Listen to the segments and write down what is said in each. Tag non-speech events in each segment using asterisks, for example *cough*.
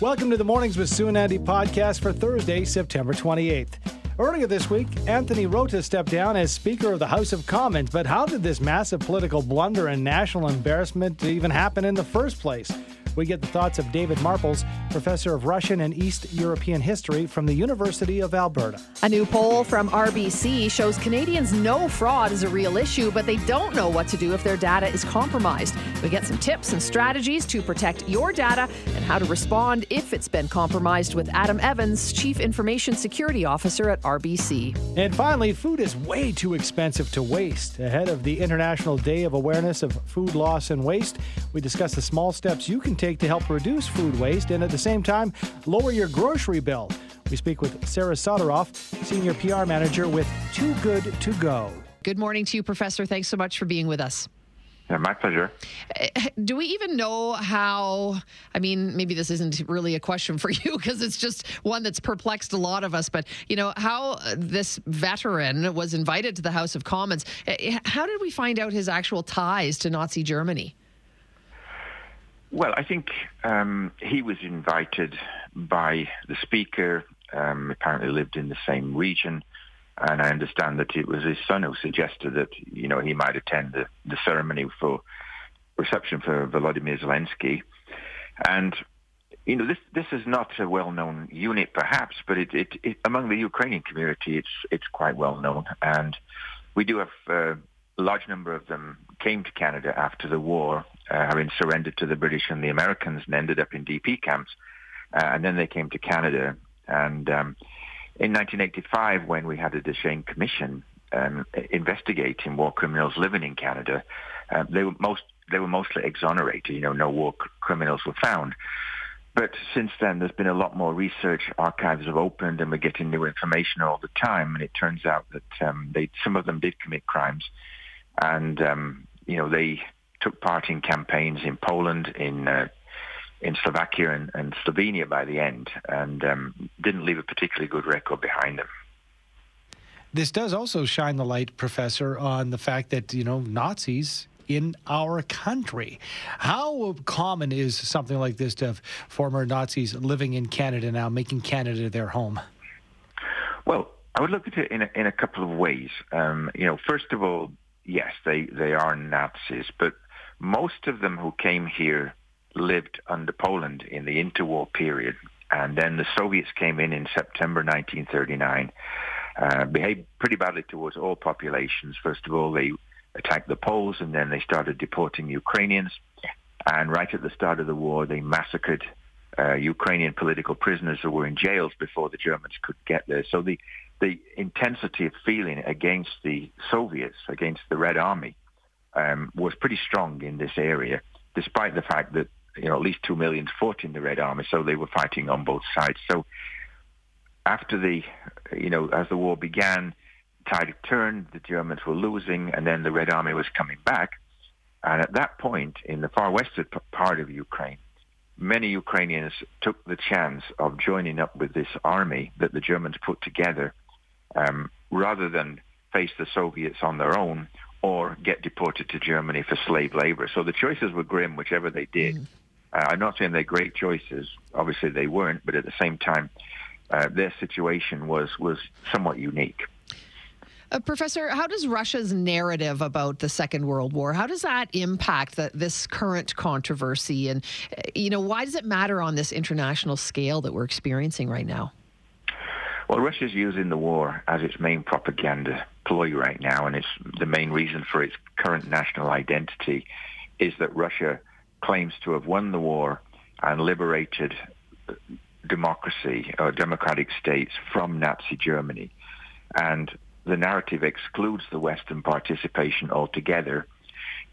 Welcome to the Mornings with Sue and Andy podcast for Thursday, September 28th. Earlier this week, Anthony Rota stepped down as Speaker of the House of Commons, but how did this massive political blunder and national embarrassment even happen in the first place? We get the thoughts of David Marples, professor of Russian and East European history from the University of Alberta. A new poll from RBC shows Canadians know fraud is a real issue, but they don't know what to do if their data is compromised. We get some tips and strategies to protect your data and how to respond if it's been compromised with Adam Evans, Chief Information Security Officer at RBC. And finally, food is way too expensive to waste. Ahead of the International Day of Awareness of Food Loss and Waste, we discuss the small steps you can take to help reduce food waste and at the same time lower your grocery bill. We speak with Sarah Soteroff, Senior PR Manager with Too Good to Go. Good morning to you, Professor. Thanks so much for being with us. Yeah, my pleasure. Eh, do we even know how? I mean, maybe this isn't really a question for *laughs* you because it's just one that's perplexed a lot of us. But you know, how this veteran was invited to the House of Commons. Eh, how did we find out his actual ties to Nazi Germany? Well, I think um, he was invited by the speaker. Um, apparently, lived in the same region, and I understand that it was his son who suggested that you know he might attend the, the ceremony for reception for Volodymyr Zelensky. And you know, this this is not a well-known unit, perhaps, but it, it, it among the Ukrainian community, it's it's quite well known, and we do have uh, a large number of them came to Canada after the war, uh, having surrendered to the British and the Americans and ended up in DP camps. Uh, and then they came to Canada. And um, in 1985, when we had a Deschênes Commission um, investigating war criminals living in Canada, uh, they were most they were mostly exonerated. You know, no war c- criminals were found. But since then, there's been a lot more research. Archives have opened, and we're getting new information all the time. And it turns out that um, they, some of them did commit crimes, and um, you know they took part in campaigns in Poland, in uh, in Slovakia and, and, Slovenia by the end, and um, didn't leave a particularly good record behind them. This does also shine the light, Professor, on the fact that you know Nazis in our country. How common is something like this to have former Nazis living in Canada now, making Canada their home? Well, I would look at it in a, in a couple of ways. Um, you know, first of all, yes, they, they are Nazis, but most of them who came here lived under Poland in the interwar period. And then the Soviets came in in September 1939, uh, behaved pretty badly towards all populations. First of all, they attacked the Poles, and then they started deporting Ukrainians. And right at the start of the war, they massacred uh, Ukrainian political prisoners who were in jails before the Germans could get there. So the the intensity of feeling against the Soviets, against the Red Army, um, was pretty strong in this area, despite the fact that you know at least two million fought in the Red Army, so they were fighting on both sides. So after the, you know, as the war began, tide turned, the Germans were losing, and then the Red Army was coming back. And at that point, in the far western part of Ukraine, many Ukrainians took the chance of joining up with this army that the Germans put together um, rather than face the Soviets on their own or get deported to Germany for slave labor. So the choices were grim, whichever they did. Mm. Uh, I'm not saying they're great choices. Obviously, they weren't, but at the same time, uh, their situation was was somewhat unique. Uh, Professor, how does Russia's narrative about the Second World War how does that impact the, this current controversy, and uh, you know why does it matter on this international scale that we're experiencing right now? Well, Russia's using the war as its main propaganda ploy right now, and it's the main reason for its current national identity is that Russia claims to have won the war and liberated uh, democracy or democratic states from Nazi Germany. And the narrative excludes the Western participation altogether.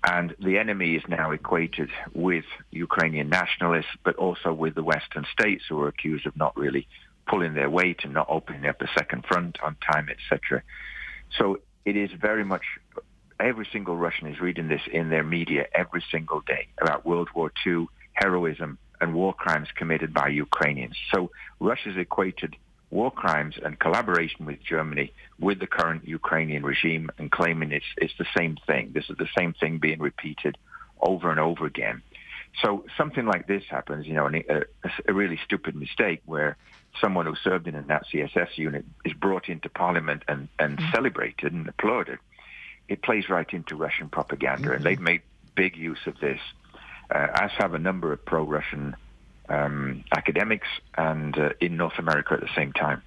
And the enemy is now equated with Ukrainian nationalists, but also with the Western states who are accused of not really pulling their weight and not opening up a second front on time, etc. So it is very much every single Russian is reading this in their media every single day about World War II heroism and war crimes committed by Ukrainians. So Russia's equated war crimes and collaboration with Germany with the current Ukrainian regime and claiming it's, it's the same thing. This is the same thing being repeated over and over again. So something like this happens, you know, uh, a, a, really stupid mistake where someone who served in a Nazi SS unit is brought into parliament and, and mm-hmm. celebrated and applauded. It plays right into Russian propaganda, mm-hmm. and they've made big use of this, uh, as have a number of pro-Russian um, academics and uh, in North America at the same time.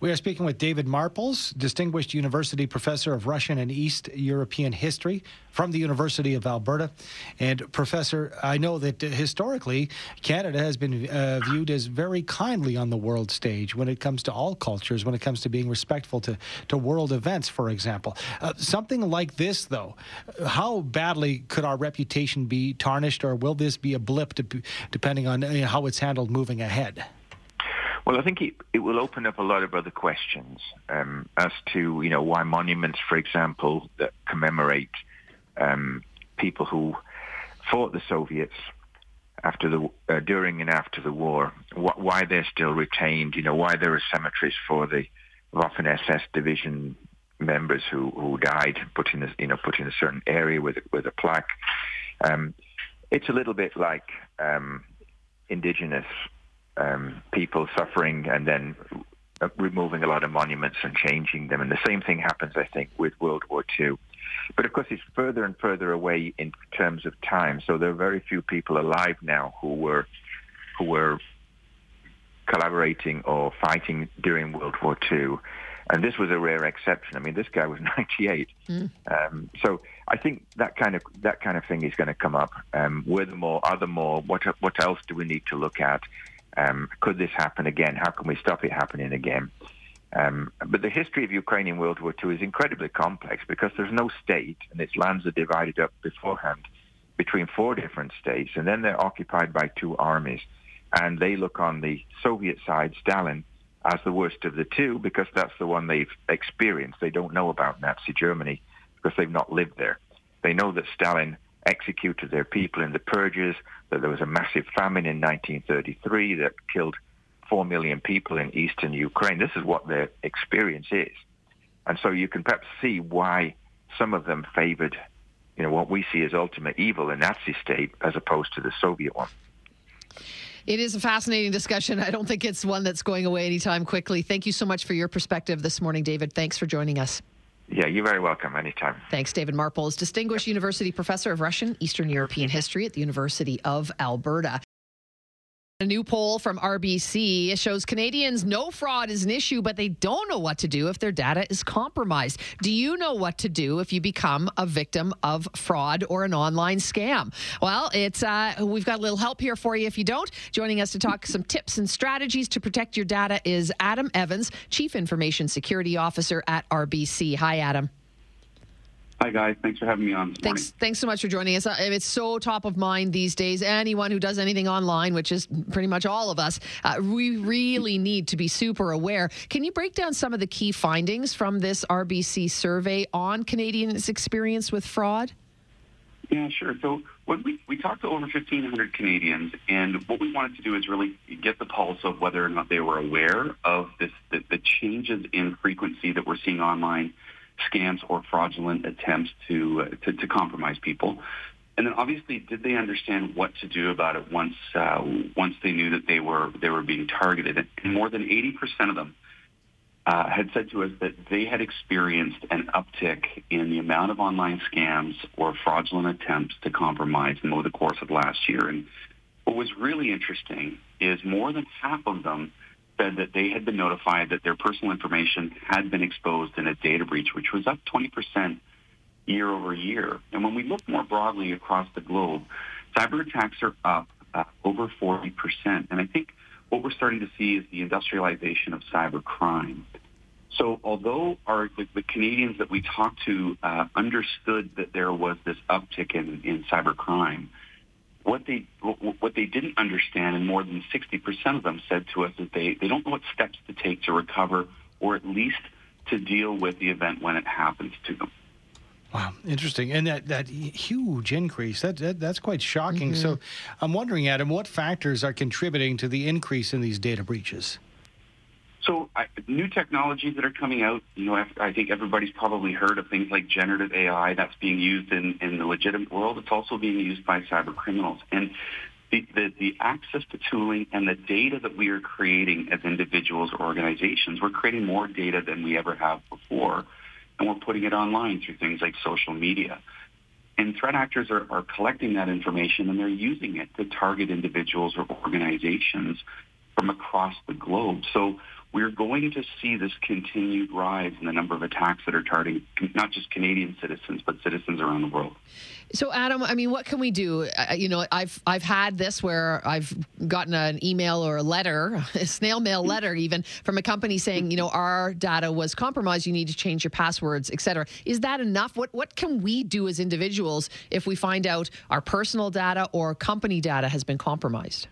We are speaking with David Marples, Distinguished University Professor of Russian and East European History from the University of Alberta. And, Professor, I know that uh, historically Canada has been uh, viewed as very kindly on the world stage when it comes to all cultures, when it comes to being respectful to, to world events, for example. Uh, something like this, though, how badly could our reputation be tarnished, or will this be a blip to, depending on uh, how it's handled moving ahead? Well, I think it, it will open up a lot of other questions um, as to, you know, why monuments, for example, that commemorate um, people who fought the Soviets after the uh, during and after the war, wh- why they're still retained, you know, why there are cemeteries for the Waffen SS division members who, who died, put in a, you know, put in a certain area with with a plaque. Um, it's a little bit like um, indigenous um, people suffering and then uh, removing a lot of monuments and changing them. And the same thing happens, I think, with World War II. But of course, it's further and further away in terms of time. So there are very few people alive now who were who were collaborating or fighting during World War II. And this was a rare exception. I mean, this guy was *laughs* 98. Mm. Um, so I think that kind of that kind of thing is going to come up. Um, were there more? Are more? What what else do we need to look at? Um, could this happen again? How can we stop it happening again? Um, but the history of Ukraine in World War II is incredibly complex because there's no state and its lands are divided up beforehand between four different states and then they're occupied by two armies. And they look on the Soviet side, Stalin, as the worst of the two because that's the one they've experienced. They don't know about Nazi Germany because they've not lived there. They know that Stalin executed their people in the purges, that there was a massive famine in 1933 that killed 4 million people in eastern Ukraine. This is what their experience is. And so you can perhaps see why some of them favored, you know, what we see as ultimate evil, the Nazi state, as opposed to the Soviet one. It is a fascinating discussion. I don't think it's one that's going away anytime quickly. Thank you so much for your perspective this morning, David. Thanks for joining us. Yeah, you're very welcome. Anytime. Thanks, David Marples, Distinguished University Professor of Russian Eastern European History at the University of Alberta. A new poll from RBC shows Canadians know fraud is an issue, but they don't know what to do if their data is compromised. Do you know what to do if you become a victim of fraud or an online scam? Well, it's uh, we've got a little help here for you if you don't. Joining us to talk some tips and strategies to protect your data is Adam Evans, Chief Information Security Officer at RBC. Hi, Adam. Hi, guys. Thanks for having me on. thanks, morning. thanks so much for joining us. Uh, it's so top of mind these days. Anyone who does anything online, which is pretty much all of us, uh, we really need to be super aware. Can you break down some of the key findings from this RBC survey on Canadians' experience with fraud? Yeah, sure. So when we, we talked to over 1,500 Canadians, and what we wanted to do is really get the pulse of whether or not they were aware of this, the, the changes in frequency that we're seeing online scams or fraudulent attempts to, uh, to, to compromise people. And then obviously, did they understand what to do about it once uh, once they knew that they were they were being targeted? And more than 80% of them uh, had said to us that they had experienced an uptick in the amount of online scams or fraudulent attempts to compromise over the course of last year. And what was really interesting is more than half of them said that they had been notified that their personal information had been exposed in a data breach, which was up 20% year over year. And when we look more broadly across the globe, cyber attacks are up uh, over 40%. And I think what we're starting to see is the industrialization of cyber crime. So although our, the, the Canadians that we talked to uh, understood that there was this uptick in, in cyber crime, what they what they didn't understand, and more than 60% of them said to us that they, they don't know what steps to take to recover or at least to deal with the event when it happens to them. Wow, interesting, and that, that huge increase that, that that's quite shocking. Mm-hmm. So, I'm wondering, Adam, what factors are contributing to the increase in these data breaches? So I, new technologies that are coming out, you know, I think everybody's probably heard of things like generative AI that's being used in, in the legitimate world. It's also being used by cyber criminals. And the, the, the access to tooling and the data that we are creating as individuals or organizations, we're creating more data than we ever have before. And we're putting it online through things like social media. And threat actors are, are collecting that information and they're using it to target individuals or organizations from across the globe. So we're going to see this continued rise in the number of attacks that are targeting not just Canadian citizens, but citizens around the world. So, Adam, I mean, what can we do? Uh, you know, I've I've had this where I've gotten an email or a letter, *laughs* a snail mail letter, even from a company saying, you know, our data was compromised. You need to change your passwords, etc. Is that enough? What what can we do as individuals if we find out our personal data or company data has been compromised?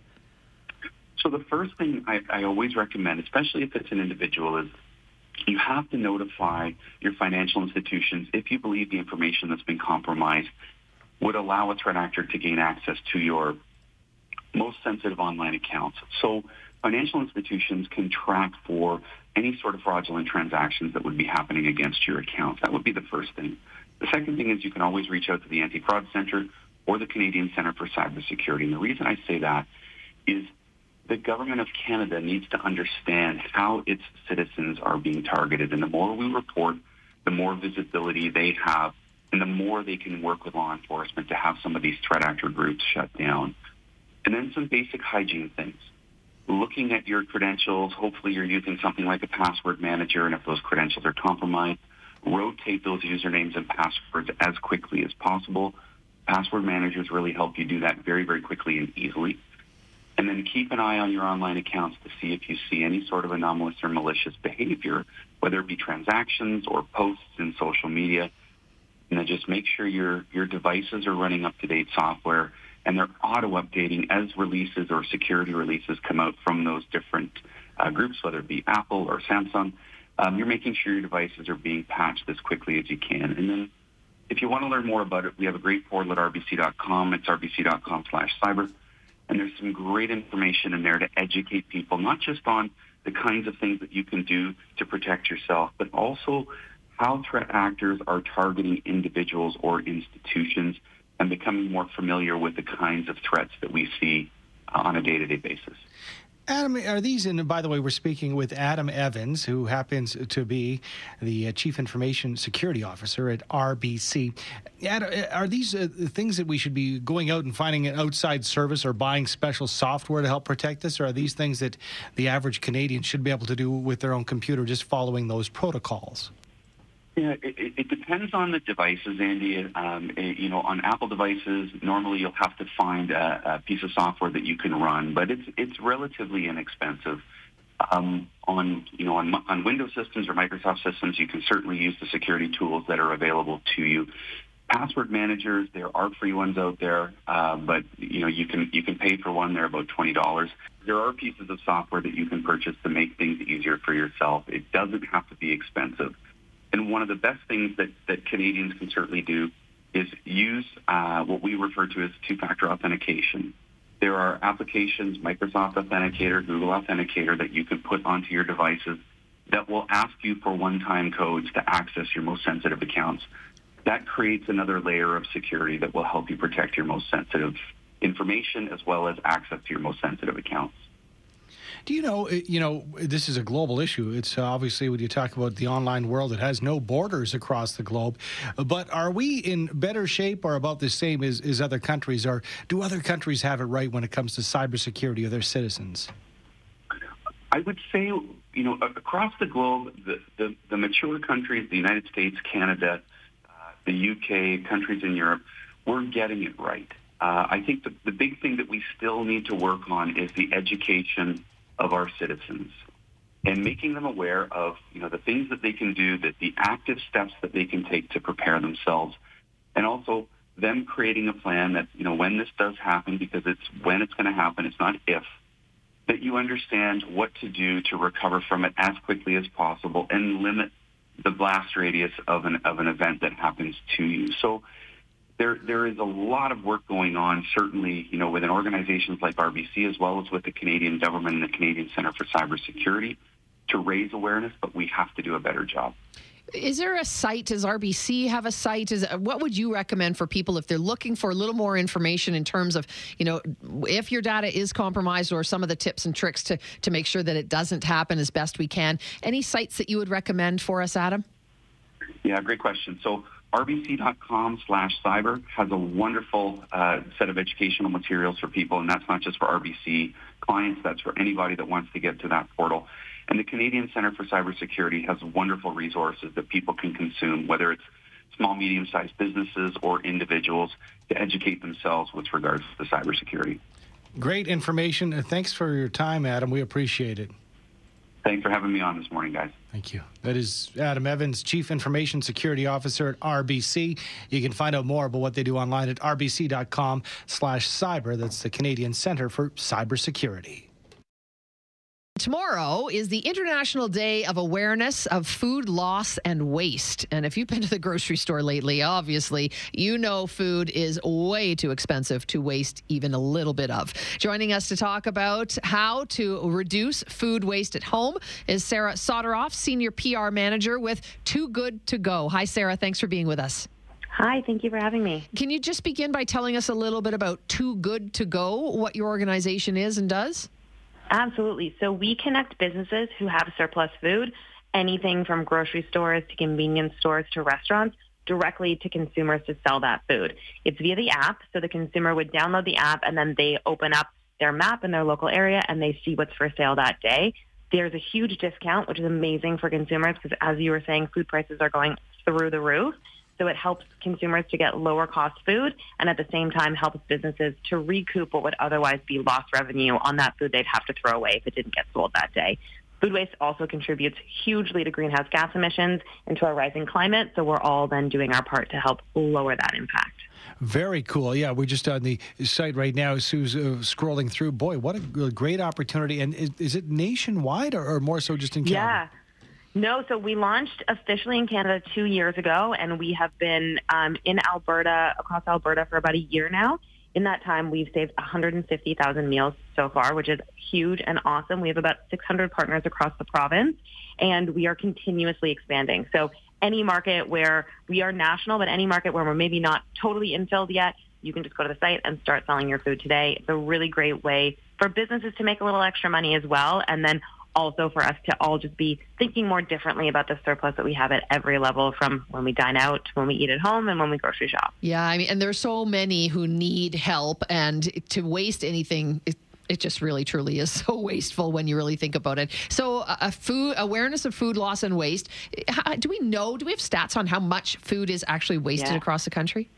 So the first thing I, I always recommend, especially if it's an individual, is you have to notify your financial institutions if you believe the information that's been compromised would allow a threat actor to gain access to your most sensitive online accounts. So financial institutions can track for any sort of fraudulent transactions that would be happening against your accounts. That would be the first thing. The second thing is you can always reach out to the Anti-Fraud Center or the Canadian Center for Cybersecurity. And the reason I say that is the government of Canada needs to understand how its citizens are being targeted. And the more we report, the more visibility they have, and the more they can work with law enforcement to have some of these threat actor groups shut down. And then some basic hygiene things. Looking at your credentials, hopefully you're using something like a password manager, and if those credentials are compromised, rotate those usernames and passwords as quickly as possible. Password managers really help you do that very, very quickly and easily. And then keep an eye on your online accounts to see if you see any sort of anomalous or malicious behavior, whether it be transactions or posts in social media. And then just make sure your, your devices are running up-to-date software and they're auto-updating as releases or security releases come out from those different uh, groups, whether it be Apple or Samsung. Um, you're making sure your devices are being patched as quickly as you can. And then if you want to learn more about it, we have a great portal at rbc.com. It's rbc.com slash cyber. And there's some great information in there to educate people, not just on the kinds of things that you can do to protect yourself, but also how threat actors are targeting individuals or institutions and becoming more familiar with the kinds of threats that we see on a day-to-day basis. Adam, are these, and by the way, we're speaking with Adam Evans, who happens to be the uh, Chief Information Security Officer at RBC. Adam, uh, are these uh, things that we should be going out and finding an outside service or buying special software to help protect this, or are these things that the average Canadian should be able to do with their own computer, just following those protocols? Yeah, it, it, depends on the devices, Andy. Um, it, you know, on Apple devices, normally you'll have to find a, a, piece of software that you can run, but it's it's relatively inexpensive. Um, on you know on, on Windows systems or Microsoft systems, you can certainly use the security tools that are available to you. Password managers, there are free ones out there, uh, but you know you can you can pay for one. They're about twenty dollars. There are pieces of software that you can purchase to make things easier for yourself. It doesn't have to be expensive. And one of the best things that, that Canadians can certainly do is use uh, what we refer to as two-factor authentication. There are applications, Microsoft Authenticator, Google Authenticator, that you can put onto your devices that will ask you for one-time codes to access your most sensitive accounts. That creates another layer of security that will help you protect your most sensitive information as well as access to your most sensitive accounts. Do you know, you know, this is a global issue. It's uh, obviously when you talk about the online world, it has no borders across the globe. But are we in better shape or about the same as, as other countries? Or do other countries have it right when it comes to cybersecurity of their citizens? I would say, you know, across the globe, the, the, the mature countries, the United States, Canada, uh, the UK, countries in Europe, we're getting it right. Uh, I think the, the big thing that we still need to work on is the education of our citizens and making them aware of you know the things that they can do, that the active steps that they can take to prepare themselves, and also them creating a plan that you know when this does happen, because it's when it's going to happen, it's not if, that you understand what to do to recover from it as quickly as possible and limit the blast radius of an of an event that happens to you. So there there is a lot of work going on, certainly, you know, within organizations like RBC as well as with the Canadian government and the Canadian Center for Cybersecurity. to raise awareness, but we have to do a better job. Is there a site? Does RBC have a site? Is what would you recommend for people if they're looking for a little more information in terms of, you know, if your data is compromised or some of the tips and tricks to to make sure that it doesn't happen as best we can? Any sites that you would recommend for us, Adam? Yeah, great question. So rbc.com slash cyber has a wonderful uh, set of educational materials for people, and that's not just for RBC clients, that's for anybody that wants to get to that portal. And the Canadian Center for Cybersecurity has wonderful resources that people can consume, whether it's small, medium-sized businesses or individuals to educate themselves with regards to cybersecurity. Great information. And thanks for your time, Adam. We appreciate it. Thanks for having me on this morning, guys. Thank you. That is Adam Evans, Chief Information Security Officer at RBC. You can find out more about what they do online at rbc.com slash cyber. That's the Canadian Centre for Cybersecurity. Tomorrow is the International Day of Awareness of Food Loss and Waste. And if you've been to the grocery store lately, obviously, you know food is way too expensive to waste even a little bit of. Joining us to talk about how to reduce food waste at home is Sarah Soteroff, Senior PR Manager with Too Good to Go. Hi, Sarah. Thanks for being with us. Hi, thank you for having me. Can you just begin by telling us a little bit about Too Good to Go, what your organization is and does? Absolutely. So we connect businesses who have surplus food, anything from grocery stores to convenience stores to restaurants, directly to consumers to sell that food. It's via the app, so the consumer would download the app and then they open up their map in their local area and they see what's for sale that day. There's a huge discount, which is amazing for consumers because as you were saying, food prices are going through the roof. So it helps consumers to get lower cost food and at the same time helps businesses to recoup what would otherwise be lost revenue on that food they'd have to throw away if it didn't get sold that day. Food waste also contributes hugely to greenhouse gas emissions and to our rising climate, so we're all then doing our part to help lower that impact. Very cool. Yeah, we're just on the site right now. Sue's uh, scrolling through. Boy, what a great opportunity. And is, is it nationwide or, or, more so just in Canada? Yeah. No, so we launched officially in Canada two years ago, and we have been um, in Alberta, across Alberta, for about a year now. In that time, we've saved 150,000 meals so far, which is huge and awesome. We have about 600 partners across the province, and we are continuously expanding. So any market where we are national, but any market where we're maybe not totally infilled yet, you can just go to the site and start selling your food today. It's a really great way for businesses to make a little extra money as well. And then also for us to all just be thinking more differently about the surplus that we have at every level from when we dine out when we eat at home and when we grocery shop. Yeah, I mean, and there's so many who need help, and to waste anything. It, it just really truly is so *laughs* wasteful when you really think about it. So, uh, food awareness of food loss and waste. How, do we know? Do we have stats on how much food is actually wasted yeah. across the country?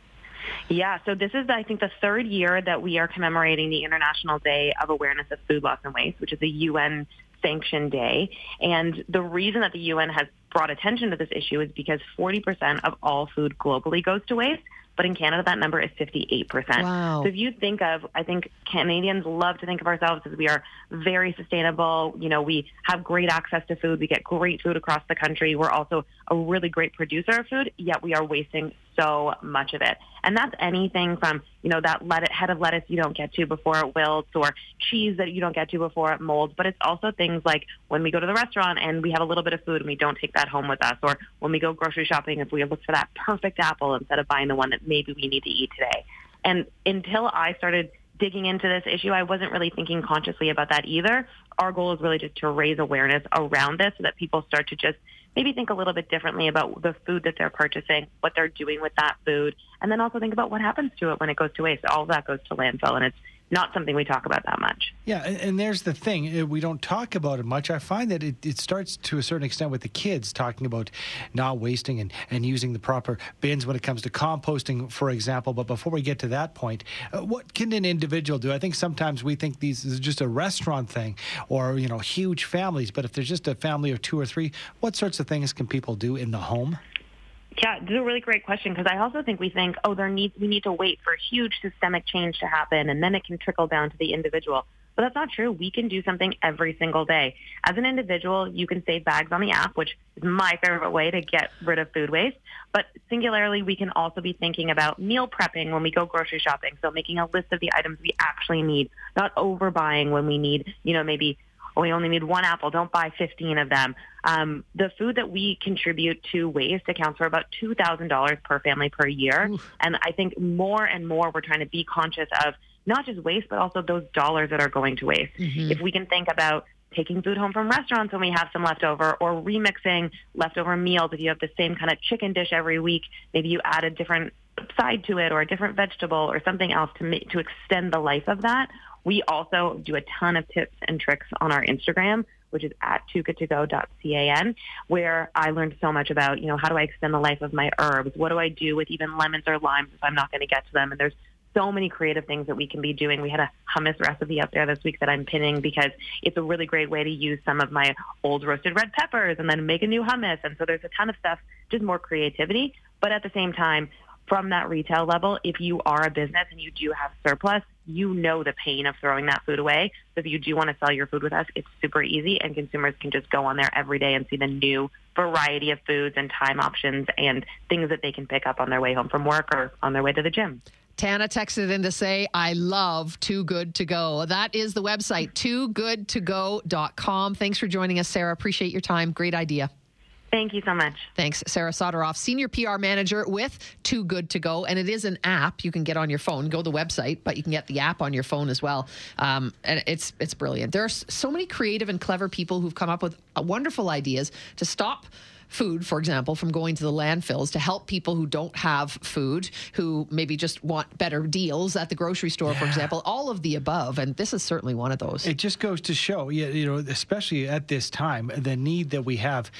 Yeah, so this is, I think, the third year that we are commemorating the International Day of Awareness of Food Loss and Waste, which is a UN Sanction Day. And the reason that the UN has brought attention to this issue is because 40% of all food globally goes to waste. But in Canada, that number is 58%. Wow. So if you think of, I think Canadians love to think of ourselves as we are very sustainable. You know, we have great access to food. We get great food across the country. We're also a really great producer of food, yet we are wasting so much of it. And that's anything from, you know, that let- head of lettuce you don't get to before it wilts or cheese that you don't get to before it molds. But it's also things like when we go to the restaurant and we have a little bit of food and we don't take that home with us or when we go grocery shopping if we look for that perfect apple instead of buying the one that maybe we need to eat today. And until I started digging into this issue, I wasn't really thinking consciously about that either. Our goal is really just to raise awareness around this so that people start to just maybe think a little bit differently about the food that they're purchasing, what they're doing with that food, and then also think about what happens to it when it goes to waste. All that goes to landfill, and it's not something we talk about that much. Yeah, and, and, there's the thing. Uh, we don't talk about it much. I find that it, it starts to a certain extent with the kids talking about not wasting and, and using the proper bins when it comes to composting, for example. But before we get to that point, uh, what can an individual do? I think sometimes we think these is just a restaurant thing or, you know, huge families. But if there's just a family of two or three, what sorts of things can people do in the home? Yeah, this is a really great question because I also think we think, oh, there needs we need to wait for huge systemic change to happen and then it can trickle down to the individual. But that's not true. We can do something every single day. As an individual, you can save bags on the app, which is my favorite way to get rid of food waste. But singularly, we can also be thinking about meal prepping when we go grocery shopping. So making a list of the items we actually need, not overbuying when we need, you know, maybe we only need one apple. Don't buy 15 of them. Um, the food that we contribute to waste accounts for about $2,000 per family per year. Oof. And I think more and more we're trying to be conscious of not just waste, but also those dollars that are going to waste. Mm-hmm. If we can think about taking food home from restaurants when we have some leftover or remixing leftover meals. If you have the same kind of chicken dish every week, maybe you add a different side to it or a different vegetable or something else to make, to extend the life of that. We also do a ton of tips and tricks on our Instagram, which is at toogoodtogo.can, where I learned so much about, you know, how do I extend the life of my herbs? What do I do with even lemons or limes if I'm not going to get to them? And there's so many creative things that we can be doing. We had a hummus recipe up there this week that I'm pinning because it's a really great way to use some of my old roasted red peppers and then make a new hummus. And so there's a ton of stuff, just more creativity. But at the same time, from that retail level, if you are a business and you do have surplus, you know the pain of throwing that food away. So if you do want to sell your food with us, it's super easy and consumers can just go on there every day and see the new variety of foods and time options and things that they can pick up on their way home from work or on their way to the gym. Tana texted in to say, I love Too Good To Go. That is the website, toogoodtogo.com. Thanks for joining us, Sarah. Appreciate your time. Great idea. Thank you so much. Thanks, Sarah Soteroff, Senior PR Manager with Too Good To Go. And it is an app you can get on your phone. Go to the website, but you can get the app on your phone as well. Um, and it's, it's brilliant. There are so many creative and clever people who've come up with uh, wonderful ideas to stop food, for example, from going to the landfills to help people who don't have food, who maybe just want better deals at the grocery store, yeah. for example, all of the above. And this is certainly one of those. It just goes to show, you know, especially at this time, the need that we have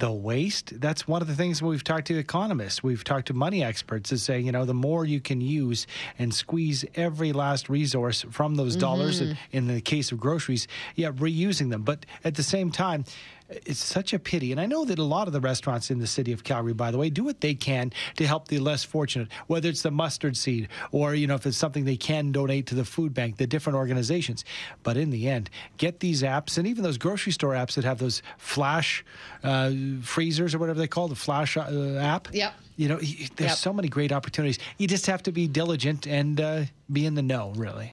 the waste. That's one of the things we've talked to economists, we've talked to money experts, is say, you know, the more you can use and squeeze every last resource from those mm-hmm. dollars, in the case of groceries, yeah, reusing them. But at the same time, it's such a pity. And I know that a lot of the restaurants in the city of Calgary, by the way, do what they can to help the less fortunate, whether it's the mustard seed or, you know, if it's something they can donate to the food bank, the different organizations. But in the end, get these apps and even those grocery store apps that have those flash uh, freezers or whatever they call the flash uh, app. Yep. You know, there's yep. so many great opportunities. You just have to be diligent and uh, be in the know, really.